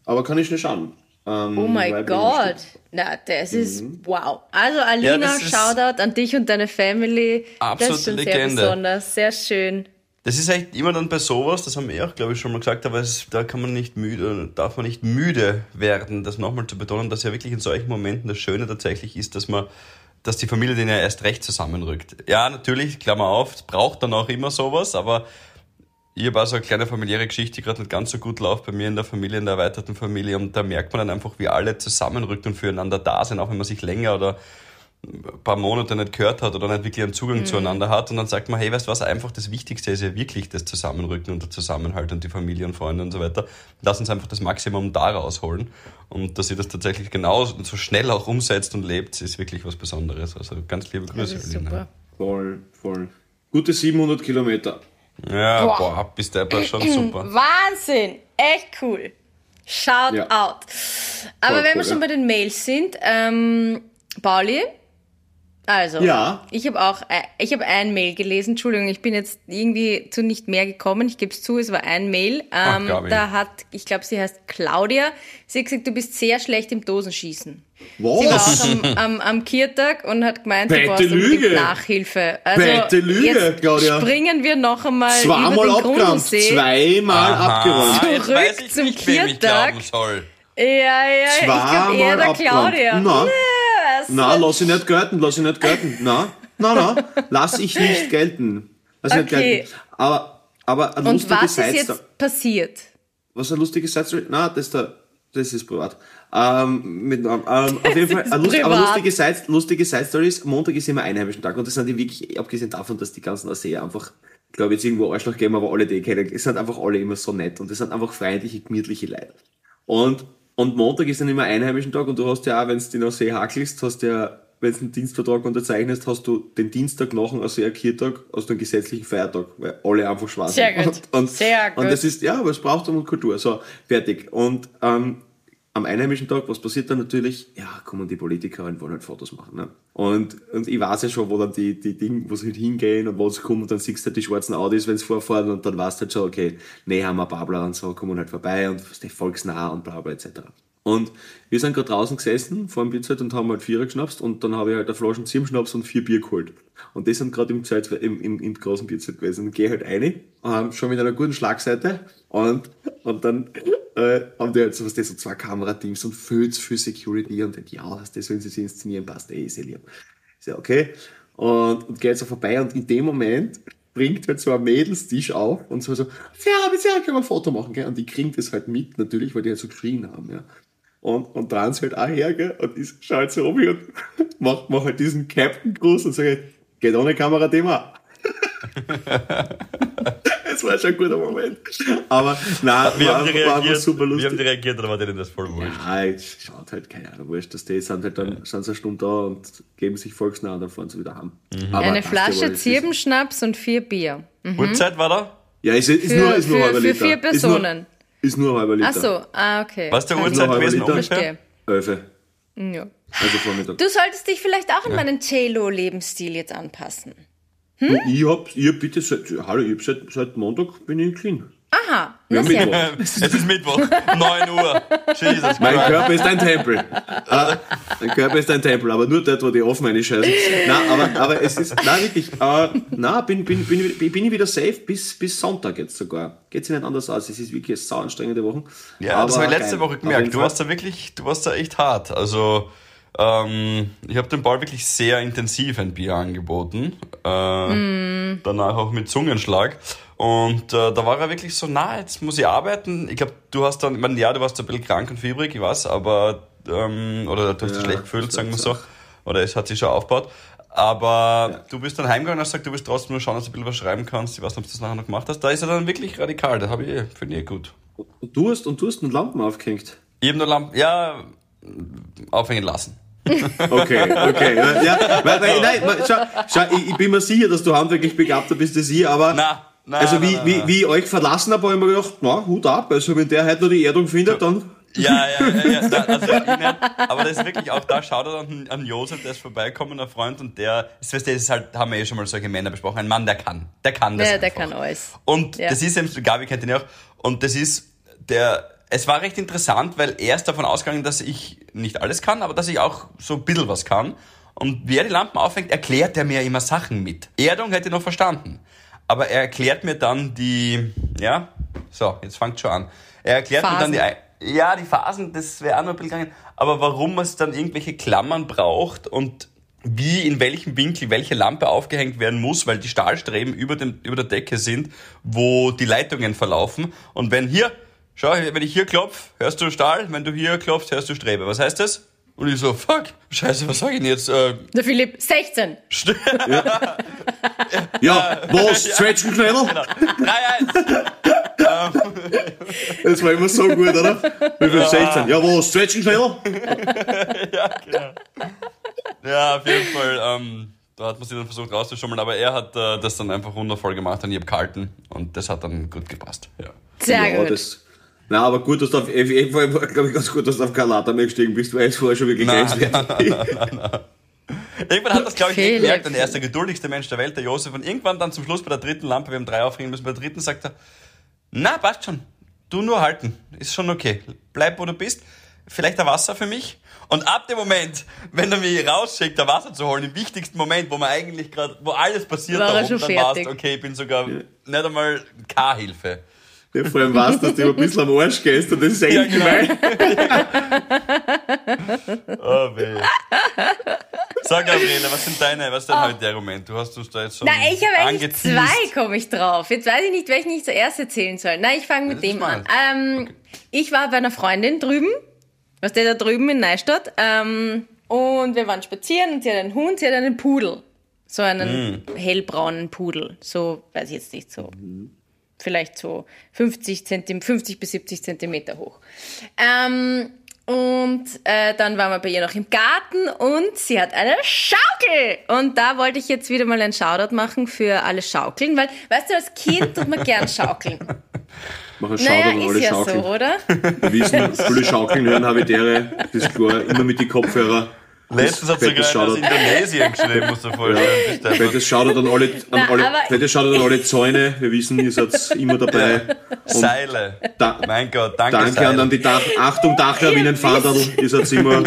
aber kann ich nicht schauen. Ähm, Oh mein Gott. Na, das ist Mhm. wow. Also Alina, ist- Shoutout an dich und deine Family. das Absolute ist schon Legende. sehr besonders, sehr schön. Das ist echt immer dann bei sowas, das haben wir auch, glaube ich, schon mal gesagt, aber es, da kann man nicht müde, darf man nicht müde werden, das nochmal zu betonen, dass ja wirklich in solchen Momenten das Schöne tatsächlich ist, dass man, dass die Familie den ja erst recht zusammenrückt. Ja, natürlich, Klammer auf, es braucht dann auch immer sowas, aber ich habe auch so eine kleine familiäre Geschichte, die gerade nicht ganz so gut läuft bei mir in der Familie, in der erweiterten Familie und da merkt man dann einfach, wie alle zusammenrückt und füreinander da sind, auch wenn man sich länger oder ein paar Monate nicht gehört hat oder nicht wirklich einen Zugang zueinander hat und dann sagt man, hey, weißt du was, einfach das Wichtigste ist ja wirklich das Zusammenrücken und der Zusammenhalt und die Familie und Freunde und so weiter. Lass uns einfach das Maximum da rausholen und dass ihr das tatsächlich genau so schnell auch umsetzt und lebt, ist wirklich was Besonderes. Also ganz liebe Das Grüße. ist Alina. super. Voll, voll. Gute 700 Kilometer. Ja, Boah. boah, bist du aber schon super. Wahnsinn! Echt cool. Shout Ja. out. Aber Voll wenn cool, wir schon ja. bei den Mails sind, ähm, Pauli, also, Ja. ich habe auch, äh, ich habe ein Mail gelesen, Entschuldigung, ich bin jetzt irgendwie zu nicht mehr gekommen, ich gebe es zu, es war ein Mail. Ach, Ähm, da hat, ich glaube, sie heißt Claudia, sie hat gesagt, du bist sehr schlecht im Dosenschießen. Sie war Was? auch am, am, am Kirtag und hat gemeint, Fette du brauchst Lüge. Nachhilfe. Also Fette Lüge, jetzt Claudia. springen wir noch einmal über Zweimal den abgeräumt, Grundsee. zweimal abgeräumt. jetzt Zurück weiß ich zum nicht, soll. Ja, ja, ich glaube eher der. Claudia. Na. Yes. Na, lass ich nicht gelten, lass ich nicht gelten. Na, na, na, lass ich nicht gelten. Lass ich nicht Okay. gelten. Aber, aber eine Und was ist Side- jetzt passiert? Was eine lustige Side-Story? Na, das da, das ist privat. Ähm, mit, ähm, auf jeden Fall, ist eine lust, aber lustige Side, lustige Side-Stories. Montag ist immer einheimischen Tag und das sind die wirklich, abgesehen davon, dass die ganzen Ausseher einfach, ich glaube jetzt irgendwo Arschloch geben, aber alle die ich kenne, es sind einfach alle immer so nett und es sind einfach freundliche, gemütliche Leute. Und, und Montag ist dann immer einheimischen Tag und du hast ja auch, wenn du den Aussee hakelst, hast du ja, wenn du einen Dienstvertrag unterzeichnest, hast du den Dienstag nach dem Aussee Kirtag, du einen gesetzlichen Feiertag, weil alle einfach schwarz Sehr sind. gut. Und, Sehr Und gut. das ist, ja, aber es braucht um Kultur. So, fertig. Und ähm, am einheimischen Tag, was passiert dann natürlich? Ja, kommen die Politiker und wollen halt Fotos machen. Ne? Und, und ich weiß ja schon, wo dann die, die Dinge, wo sie halt hingehen und wo sie kommen und dann siehst du halt die schwarzen Audis, wenn sie vorfahren und dann weißt du halt schon, okay, nee, haben wir Babler und so, kommen halt vorbei und die volksnah und bla bla etc. Und wir sind gerade draußen gesessen vor dem Bierzelt und haben halt Vierer geschnapst und dann habe ich halt eine Flasche Zirbenschnaps und vier Bier geholt. Und die sind gerade im, im, im, im großen Bierzelt gewesen. Und gehe halt rein, ähm, schon mit einer guten Schlagseite und, und dann äh, haben die halt so, was das, so zwei Kamerateams und viel viel Security und halt, ja, das sollen sie sich inszenieren, passt eh, ist eh lieb. Ist ja okay. Und, und geht so vorbei und in dem Moment bringt halt so ein Mädelstisch auf und so, so, ja, bitte, ja, können wir ein Foto machen, gell? Und die kriegen das halt mit, natürlich, weil die halt so geschrien haben, ja. Und, und dran halt auch her, gell? Und ich schau halt so um und mach, mach halt diesen Captain-Gruß und sage, geht ohne Kamera-Thema. Es war schon ein guter Moment. Aber, nein, Wir war, haben, die war einfach reagiert, super wir lustig. haben die reagiert, oder war denen das voll wurscht? Ja, es schaut halt, keine Ahnung, wurscht, dass die sind halt dann, sind sie eine Stunde da und geben sich volksnah und dann fahren sie wieder heim. Aber Eine ja Flasche Zirbenschnaps und vier Bier. Uhrzeit war da? Ja, ist, ist Für- nur, ist nur für- für vier Personen. Ist nur, nur halber Liter. Ach so, ah, okay. Was ist der Uhrzeit gewesen halber ungefähr? Verstehe. Elfe, Ja. also Vormittag. Du solltest dich vielleicht auch an meinen J-Lo-Lebensstil jetzt anpassen. Und Ich hab, ihr bitte seit, hallo, ich hab seit, seit Montag bin ich clean. Aha, Ja, na Mittwoch. Es ist Mittwoch, 9 Uhr. Jesus Mein. Körper ist ein Tempel. Äh, mein Körper ist ein Tempel, aber nur dort, wo die offen meine Scheiße. Nein, aber, aber es ist, nein, wirklich, äh, nein, bin, bin, bin, bin ich wieder safe bis, bis Sonntag jetzt sogar. Geht sich nicht anders aus. Es ist wirklich eine sau anstrengende Woche. Ja, das Aber habe ich letzte geil. Woche gemerkt. Du warst da wirklich, du warst da echt hart. Also, Ähm, ich habe dem Paul wirklich sehr intensiv ein Bier angeboten. Äh, Danach auch mit Zungenschlag. Und äh, da war er wirklich so, na, jetzt muss ich arbeiten. Ich glaube, du hast dann, ich meine, ja, du warst ein bisschen krank und fiebrig, ich weiß, aber, ähm, oder du hast dich Ja, schlecht gefühlt, sagen wir so. Oder es hat sich schon aufgebaut. Aber du bist dann heimgegangen und hast gesagt, du willst trotzdem nur schauen, dass du ein bisschen was schreiben kannst. Ich weiß nicht, ob du das nachher noch gemacht hast. Da ist er dann wirklich radikal. Das habe ich, finde ich eh gut. Und du hast, und du hast einen Lampen aufgehängt. Ich habe nur Lampen, ja, aufhängen lassen. Okay, okay. Ja, weil, nein, schau, schau ich, ich bin mir sicher, dass du handwerklich begabter bist als ich, aber Na, na, also wie, na, na, wie, wie ich euch verlassen habe, habe ich mir gedacht, na, Hut ab. Also wenn der heute noch die Erdung findet, dann Ja, ja, ja, ja da, also ich mein, aber das ist wirklich auch da, schaut er an, an Josef, der ist vorbeikommen, ein Freund, und der, das, weißt du, das ist halt, haben wir eh schon mal solche Männer besprochen, ein Mann, der kann, der kann das Ja, der einfach. kann alles. Und Ja. das ist eben, Gabi kennt ihn ja auch, und das ist der, es war recht interessant, weil er ist davon ausgegangen, dass ich nicht alles kann, aber dass ich auch so ein bisschen was kann. Und wie er die Lampen aufhängt, erklärt er mir immer Sachen mit. Erdung hätte ich noch verstanden. Aber er erklärt mir dann die, ja, so, jetzt fängt schon an. Er erklärt mir dann die, Phasen. Ja, die Phasen, das wäre auch noch ein bisschen gegangen. Aber warum es dann irgendwelche Klammern braucht und wie in welchem Winkel welche Lampe aufgehängt werden muss, weil die Stahlstreben über, dem, über der Decke sind, wo die Leitungen verlaufen. Und wenn hier, schau, wenn ich hier klopf, hörst du Stahl, wenn du hier klopfst, hörst du Strebe. Was heißt das? Und ich so, fuck, scheiße, was sag ich denn jetzt? Äh, Der Philipp, 16. St- ja, was, Zwetschgenknädel? Genau. 3-1. Das war immer so gut, oder? Wie viel 16? Ja, was, Zwetschgenknädel? Ja, auf jeden Fall. Ähm, da hat man sich dann versucht rauszuschummeln, aber er hat äh, das dann einfach wundervoll gemacht und ich habe gehalten und das hat dann gut gepasst. Ja. Sehr ja, gut. Das, na, aber gut, dass du auf, jeden Fall, glaube ich, ganz gut, dass du auf kein Later mehr gestiegen bist, weil es vorher schon wirklich Nein, grenzwertig. Irgendwann hat das, glaube ich, eh gemerkt und er ist der geduldigste Mensch der Welt, der Josef. Und irgendwann dann zum Schluss bei der dritten Lampe, wir haben drei aufhängen müssen, bei der dritten sagt er, na, passt schon, du nur halten, ist schon okay. Bleib, wo du bist. Vielleicht ein Wasser für mich. Und ab dem Moment, wenn er mich rausschickt, ein Wasser zu holen, im wichtigsten Moment, wo man eigentlich gerade, wo alles passiert War da dann war's, fertig. okay, ich bin sogar nicht einmal K-Hilfe. Ja, vor allem weißt du, dass du immer ein bisschen am Arsch gehst und das ist echt Ja, genau. gemein. Oh, weh. Sag, Gabriele, was sind deine, was ist dein heute Argument? Du hast uns da jetzt schon Na, ich habe eigentlich angeteased. zwei, komme ich drauf. Jetzt weiß ich nicht, welchen ich zuerst erzählen soll. Na, ich fange mit dem an. Ähm, Ich war bei einer Freundin drüben, was der da drüben in Neustadt, ähm, und wir waren spazieren und sie hat einen Hund, sie hat einen Pudel. So einen Mm. hellbraunen Pudel. So, weiß ich jetzt nicht, so vielleicht so 50, Zentim 50 bis 70 Zentimeter hoch. Ähm, und äh, dann waren wir bei ihr noch im Garten und sie hat eine Schaukel. Und da wollte ich jetzt wieder mal einen Shoutout machen für alle Schaukeln, weil, weißt du, als Kind tut man gern schaukeln. Mach einen Naja, Shoutout an ist alle ja Schaukeln. so, oder? Wir wissen, viele Schaukeln hören Habitäre, das ist klar, immer mit die Kopfhörer. Letztens hat sogar einer aus. Indonesien geschrieben, musst du vorstellen. Einfach- Fettes Shoutout an alle, an alle, fettes Shoutout an alle Zäune. Wir wissen, ihr seid immer dabei. Und Seile. da, Mein Gott, danke, danke Seile. an, die Dach, Achtung Dachlawinenfahndal, ihr seid immer,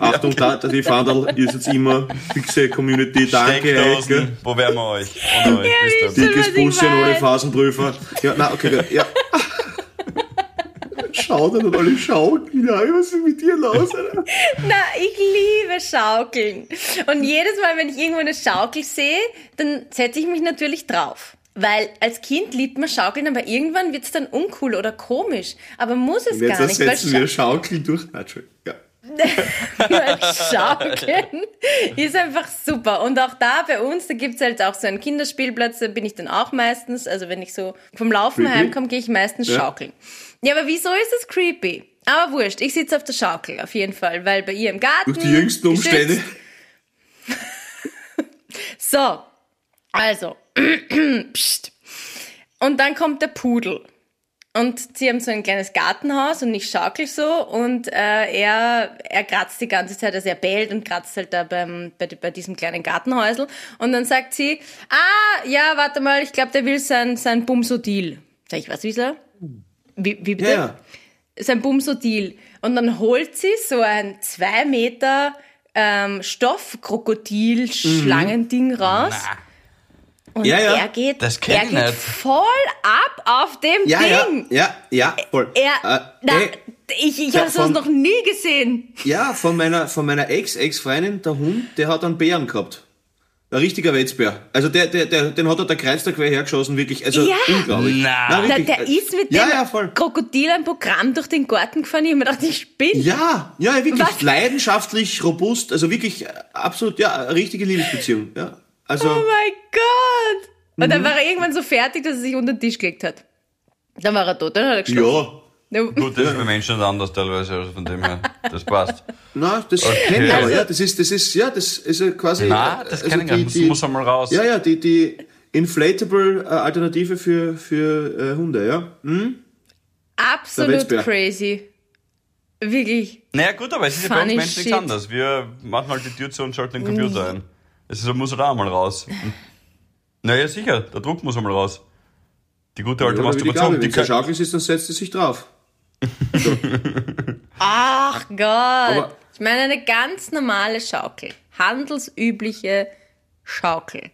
Achtung da, die Fahndal, ihr seid immer fixe Community, danke euch, wo wären wir euch? Ohne euch, Dickes an alle. Phasenprüfer. Ja, na, okay, ja. Shoutout an alle Schaukeln, ja, was ist mit dir los, Alter? Na, ich liebe Schaukeln. Und jedes Mal, wenn ich irgendwo eine Schaukel sehe, dann setze ich mich natürlich drauf. Weil als Kind liebt man Schaukeln, aber irgendwann wird es dann uncool oder komisch. Aber muss es Und jetzt gar nicht, weil ersetzen wir Schaukeln durch, na, Entschuldigung, ja. Schaukeln ist einfach super. Und auch da bei uns, da gibt's halt auch so einen Kinderspielplatz, da bin ich dann auch meistens, also wenn ich so vom Laufen heimkomme, gehe ich meistens Ja. schaukeln. Ja, aber wieso ist das creepy? Aber wurscht, ich sitze auf der Schaukel, auf jeden Fall, weil bei ihr im Garten. Durch die jüngsten Umstände. So, also, Psst. Und dann kommt der Pudel. Und sie haben so ein kleines Gartenhaus und ich schaukel so und äh, er, er kratzt die ganze Zeit, also er bellt und kratzt halt da beim, bei, bei diesem kleinen Gartenhäusel. Und dann sagt sie, ah, ja, warte mal, ich glaube, der will sein, sein Bumsodil. Sag ich, was will er? Wie, wie bitte? Ja, ja. sein Bumsodil. Und dann holt sie so ein zwei Meter ähm, Stoffkrokodil-Schlangending raus. Und Ja, ja. er geht, Das er geht nicht. voll ab auf dem Ja, ja, Ding. ja, ja, voll. Er, Äh, na, ey, Ich, ich Ja, habe sowas noch nie gesehen. Ja, von meiner, von meiner Ex-Ex-Freundin, der Hund, der hat einen Bären gehabt. Ein richtiger Wetzbär. Also der, der, der, den hat er der Kreis der quer hergeschossen, wirklich. Also Ja. unglaublich. Na. Nein, Der, wirklich. der ist mit ja, dem ja. Krokodil ein Programm durch den Garten gefahren. Ich hab mir gedacht, ich spinne. Ja, ja, wirklich Was? leidenschaftlich, robust, also wirklich äh, absolut, ja, eine richtige Liebesbeziehung. Ja, also Oh mein Gott! Und Mhm. dann war er irgendwann so fertig, dass er sich unter den Tisch gelegt hat. Dann war er tot, dann hat er gestorben. Ja. Gut, das ist bei Menschen anders teilweise, also von dem her. Das passt. na, das Okay. kennt er aber, ja, das ist, das ist, ja, das ist ja quasi. Na, äh, das also kenn ich gar nicht. Das muss einmal raus. Ja, ja, die, die inflatable äh, Alternative für, für äh, Hunde, ja. Hm? Absolut crazy. Wirklich. Naja, gut, aber es ist ja bei uns Menschen nichts shit. anders. Wir machen halt die Tür zu und schalten den Computer ein. Es ist, muss halt auch einmal raus. Naja, sicher, der Druck muss einmal raus. Die gute alte die Masturbation. Die wenn es ein kann, Schaukel ist, dann setzt es sich drauf. Ach Gott. Aber- ich meine, eine ganz normale Schaukel. Handelsübliche Schaukel.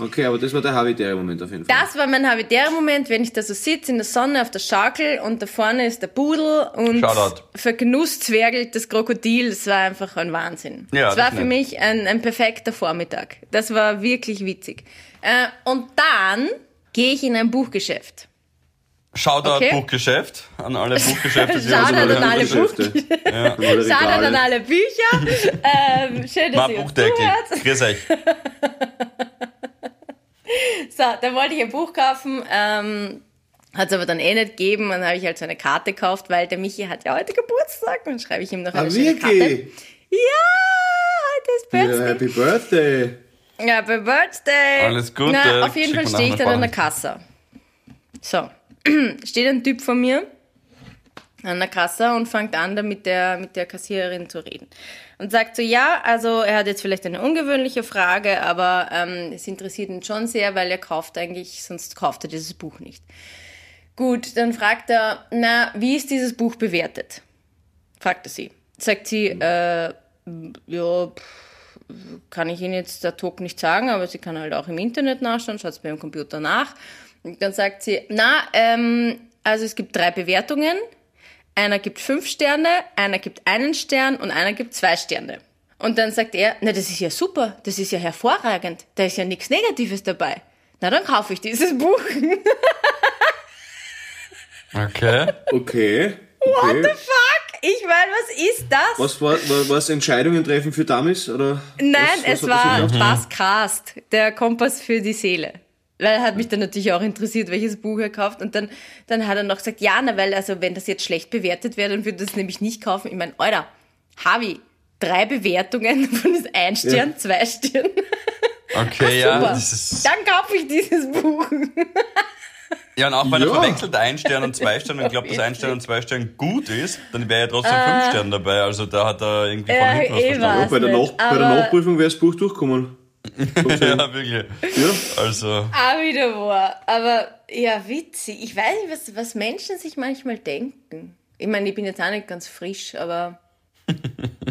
Okay, aber das war der habitäre Moment auf jeden Fall. Das war mein habitärer Moment, wenn ich da so sitze in der Sonne auf der Schaukel und da vorne ist der Pudel und Shoutout. vergenusszwergelt das Krokodil. Das war einfach ein Wahnsinn. Ja, das das war für nett. mich ein, ein perfekter Vormittag. Das war wirklich witzig. Äh, und dann gehe ich in ein Buchgeschäft. Shoutout Okay. Buchgeschäft an alle Buchgeschäfte, die Shoutout an alle Geschäfte. Ja. Alle Shoutout an alle Bücher. ähm, schön, dass Mal ihr Buchdeckel. zuhört. Grüß euch. So, dann wollte ich ein Buch kaufen, ähm, hat es aber dann eh nicht gegeben. Und dann habe ich halt so eine Karte gekauft, weil der Michi hat ja heute Geburtstag. Und dann schreibe ich ihm noch eine Ah, schöne Karte. wirklich? Ja, heute ist Ja, Birthday. Happy Birthday. Happy Birthday. Alles Gute. Na, auf jeden Schick Fall stehe ich dann an der. Kasse. So, steht ein Typ vor mir an der Kasse und fängt an, da mit der, mit der Kassiererin zu reden. Und sagt so, ja, also er hat jetzt vielleicht eine ungewöhnliche Frage, aber ähm, es interessiert ihn schon sehr, weil er kauft eigentlich, sonst kauft er dieses Buch nicht. Gut, dann fragt er, na, wie ist dieses Buch bewertet? Fragte sie. Sagt sie, äh, ja, pff, kann ich Ihnen jetzt der Talk nicht sagen, aber sie kann halt auch im Internet nachschauen, schaut es bei ihrem Computer nach. Und dann sagt sie, na, ähm, also es gibt drei Bewertungen. Einer gibt fünf Sterne, einer gibt einen Stern und einer gibt zwei Sterne. Und dann sagt er, na, das ist ja super, das ist ja hervorragend, da ist ja nichts Negatives dabei. Na, dann kaufe ich dieses Buch. Okay. Okay. okay. Fuck, ich meine, was ist das? Was war, war was Entscheidungen treffen für Dummies? Oder Nein, was, was es war das gebracht? Bas Krast, der Kompass für die Seele. Weil hat mich dann natürlich auch interessiert, welches Buch er kauft. Und dann, dann hat er noch gesagt, ja, na, weil, also, wenn das jetzt schlecht bewertet wäre, dann würde er das nämlich nicht kaufen. Ich meine, Alter, Harvey, drei Bewertungen von ist ein Stern, zwei Stern. Okay, ja. Das ist, Dann kaufe ich dieses Buch. ja, und auch wenn er Ja. verwechselt ein Stern und zwei Sterne und glaubt, dass ein Stern und zwei Stern gut ist, dann wäre ja trotzdem Ah. fünf Sterne dabei. Also da hat er irgendwie von Ja, hinten was eh verstanden. Ja, bei, der Nach bei der Nachprüfung wäre das Buch durchgekommen. Ja, wirklich. Ja. Also, Ah, wieder wahr. Aber ja, witzig. Ich weiß nicht, was, was Menschen sich manchmal denken. Ich meine, ich bin jetzt auch nicht ganz frisch, aber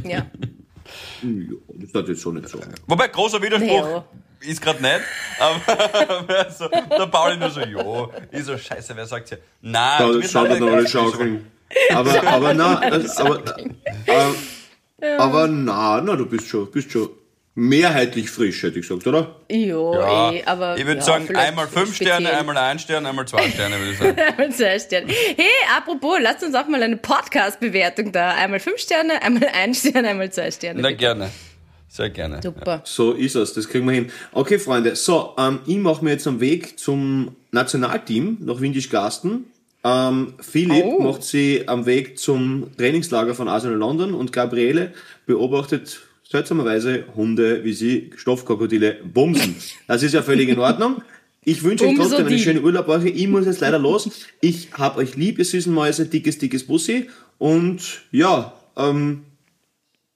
ja. ja, das hat jetzt so nicht so. wobei, großer Widerspruch Ja. ist gerade nicht, aber so, der Pauli nur so, jo, ich so, scheiße, wer sagt's ja? Nein, Da du schaut dann alle schaukeln. Aber, aber na, das, aber, äh, aber na, na, du bist schon, bist schon mehrheitlich frisch, hätte ich gesagt, oder? Jo, Ja, eh, aber. ich würde ja, sagen, einmal fünf speziell. Sterne, einmal ein Stern, einmal zwei Sterne, würde ich sagen. Einmal zwei Sterne. Hey, apropos, lasst uns auch mal eine Podcast-Bewertung da. Einmal fünf Sterne, einmal ein Stern, einmal zwei Sterne. Na, bitte. gerne. Sehr gerne. Super. So ist es, das kriegen wir hin. Okay, Freunde, so, ähm, ich mache mir jetzt am Weg zum Nationalteam nach Windisch-Garsten. Ähm, Philipp Oh. macht sie am Weg zum Trainingslager von Arsenal London und Gabriele beobachtet seltsamerweise Hunde, wie sie Stoffkrokodile bumsen. Das ist ja völlig in Ordnung. Ich wünsche euch trotzdem eine schöne Urlaubwoche. Ich muss jetzt leider los. Ich hab euch lieb, ihr süßen Mäuse. Dickes, dickes Bussi. Und ja, ähm,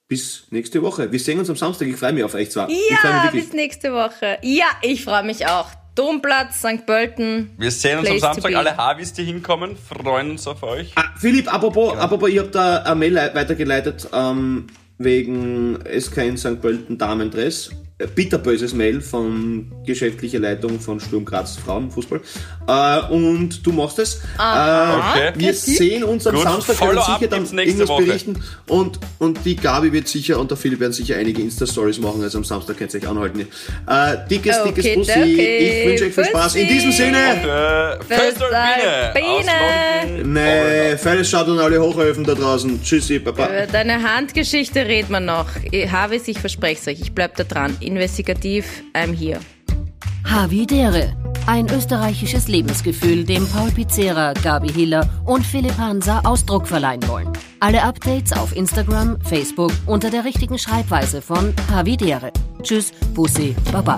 bis nächste Woche. Wir sehen uns am Samstag. Ich freue mich auf euch zwar. Ja, bis nächste Woche. Ja, ich freue mich auch. Domplatz, St. Pölten. Wir sehen uns am Place Samstag. Alle Havis, die hinkommen, freuen uns auf euch. Ah, Philipp, apropos, apropos, ich habe da eine Mail lei- weitergeleitet ähm, wegen SK in St. Pölten Damendress. Äh, bitterböses Mail von geschäftlicher Leitung von Sturm Graz Frauenfußball. Äh, und du machst es. Äh, Okay. wir sehen uns am Gut, Samstag, werden Follow-up sicher dann irgendwas Woche. berichten. Und, und die Gabi wird sicher und der Philipp werden sicher einige Insta-Stories machen, also am Samstag könnt ihr euch anhalten. Äh, dickes, dickes Okay, Bussi. okay. Ich wünsche euch viel Spaß. In diesem. Sinne. Äh, Föstal Biene. Nee, feines Schaut an alle Hochhöfen da draußen. Tschüssi, Baba. Über deine Handgeschichte reden wir noch. Harvis, ich verspreche es euch, ich bleib da dran. Investigativ, I'm here. Havidere. Ein österreichisches Lebensgefühl, dem Paul Pizzera, Gabi Hiller und Philipp Hansa Ausdruck verleihen wollen. Alle Updates auf Instagram, Facebook unter der richtigen Schreibweise von Havidere. Tschüss, Bussi, Baba.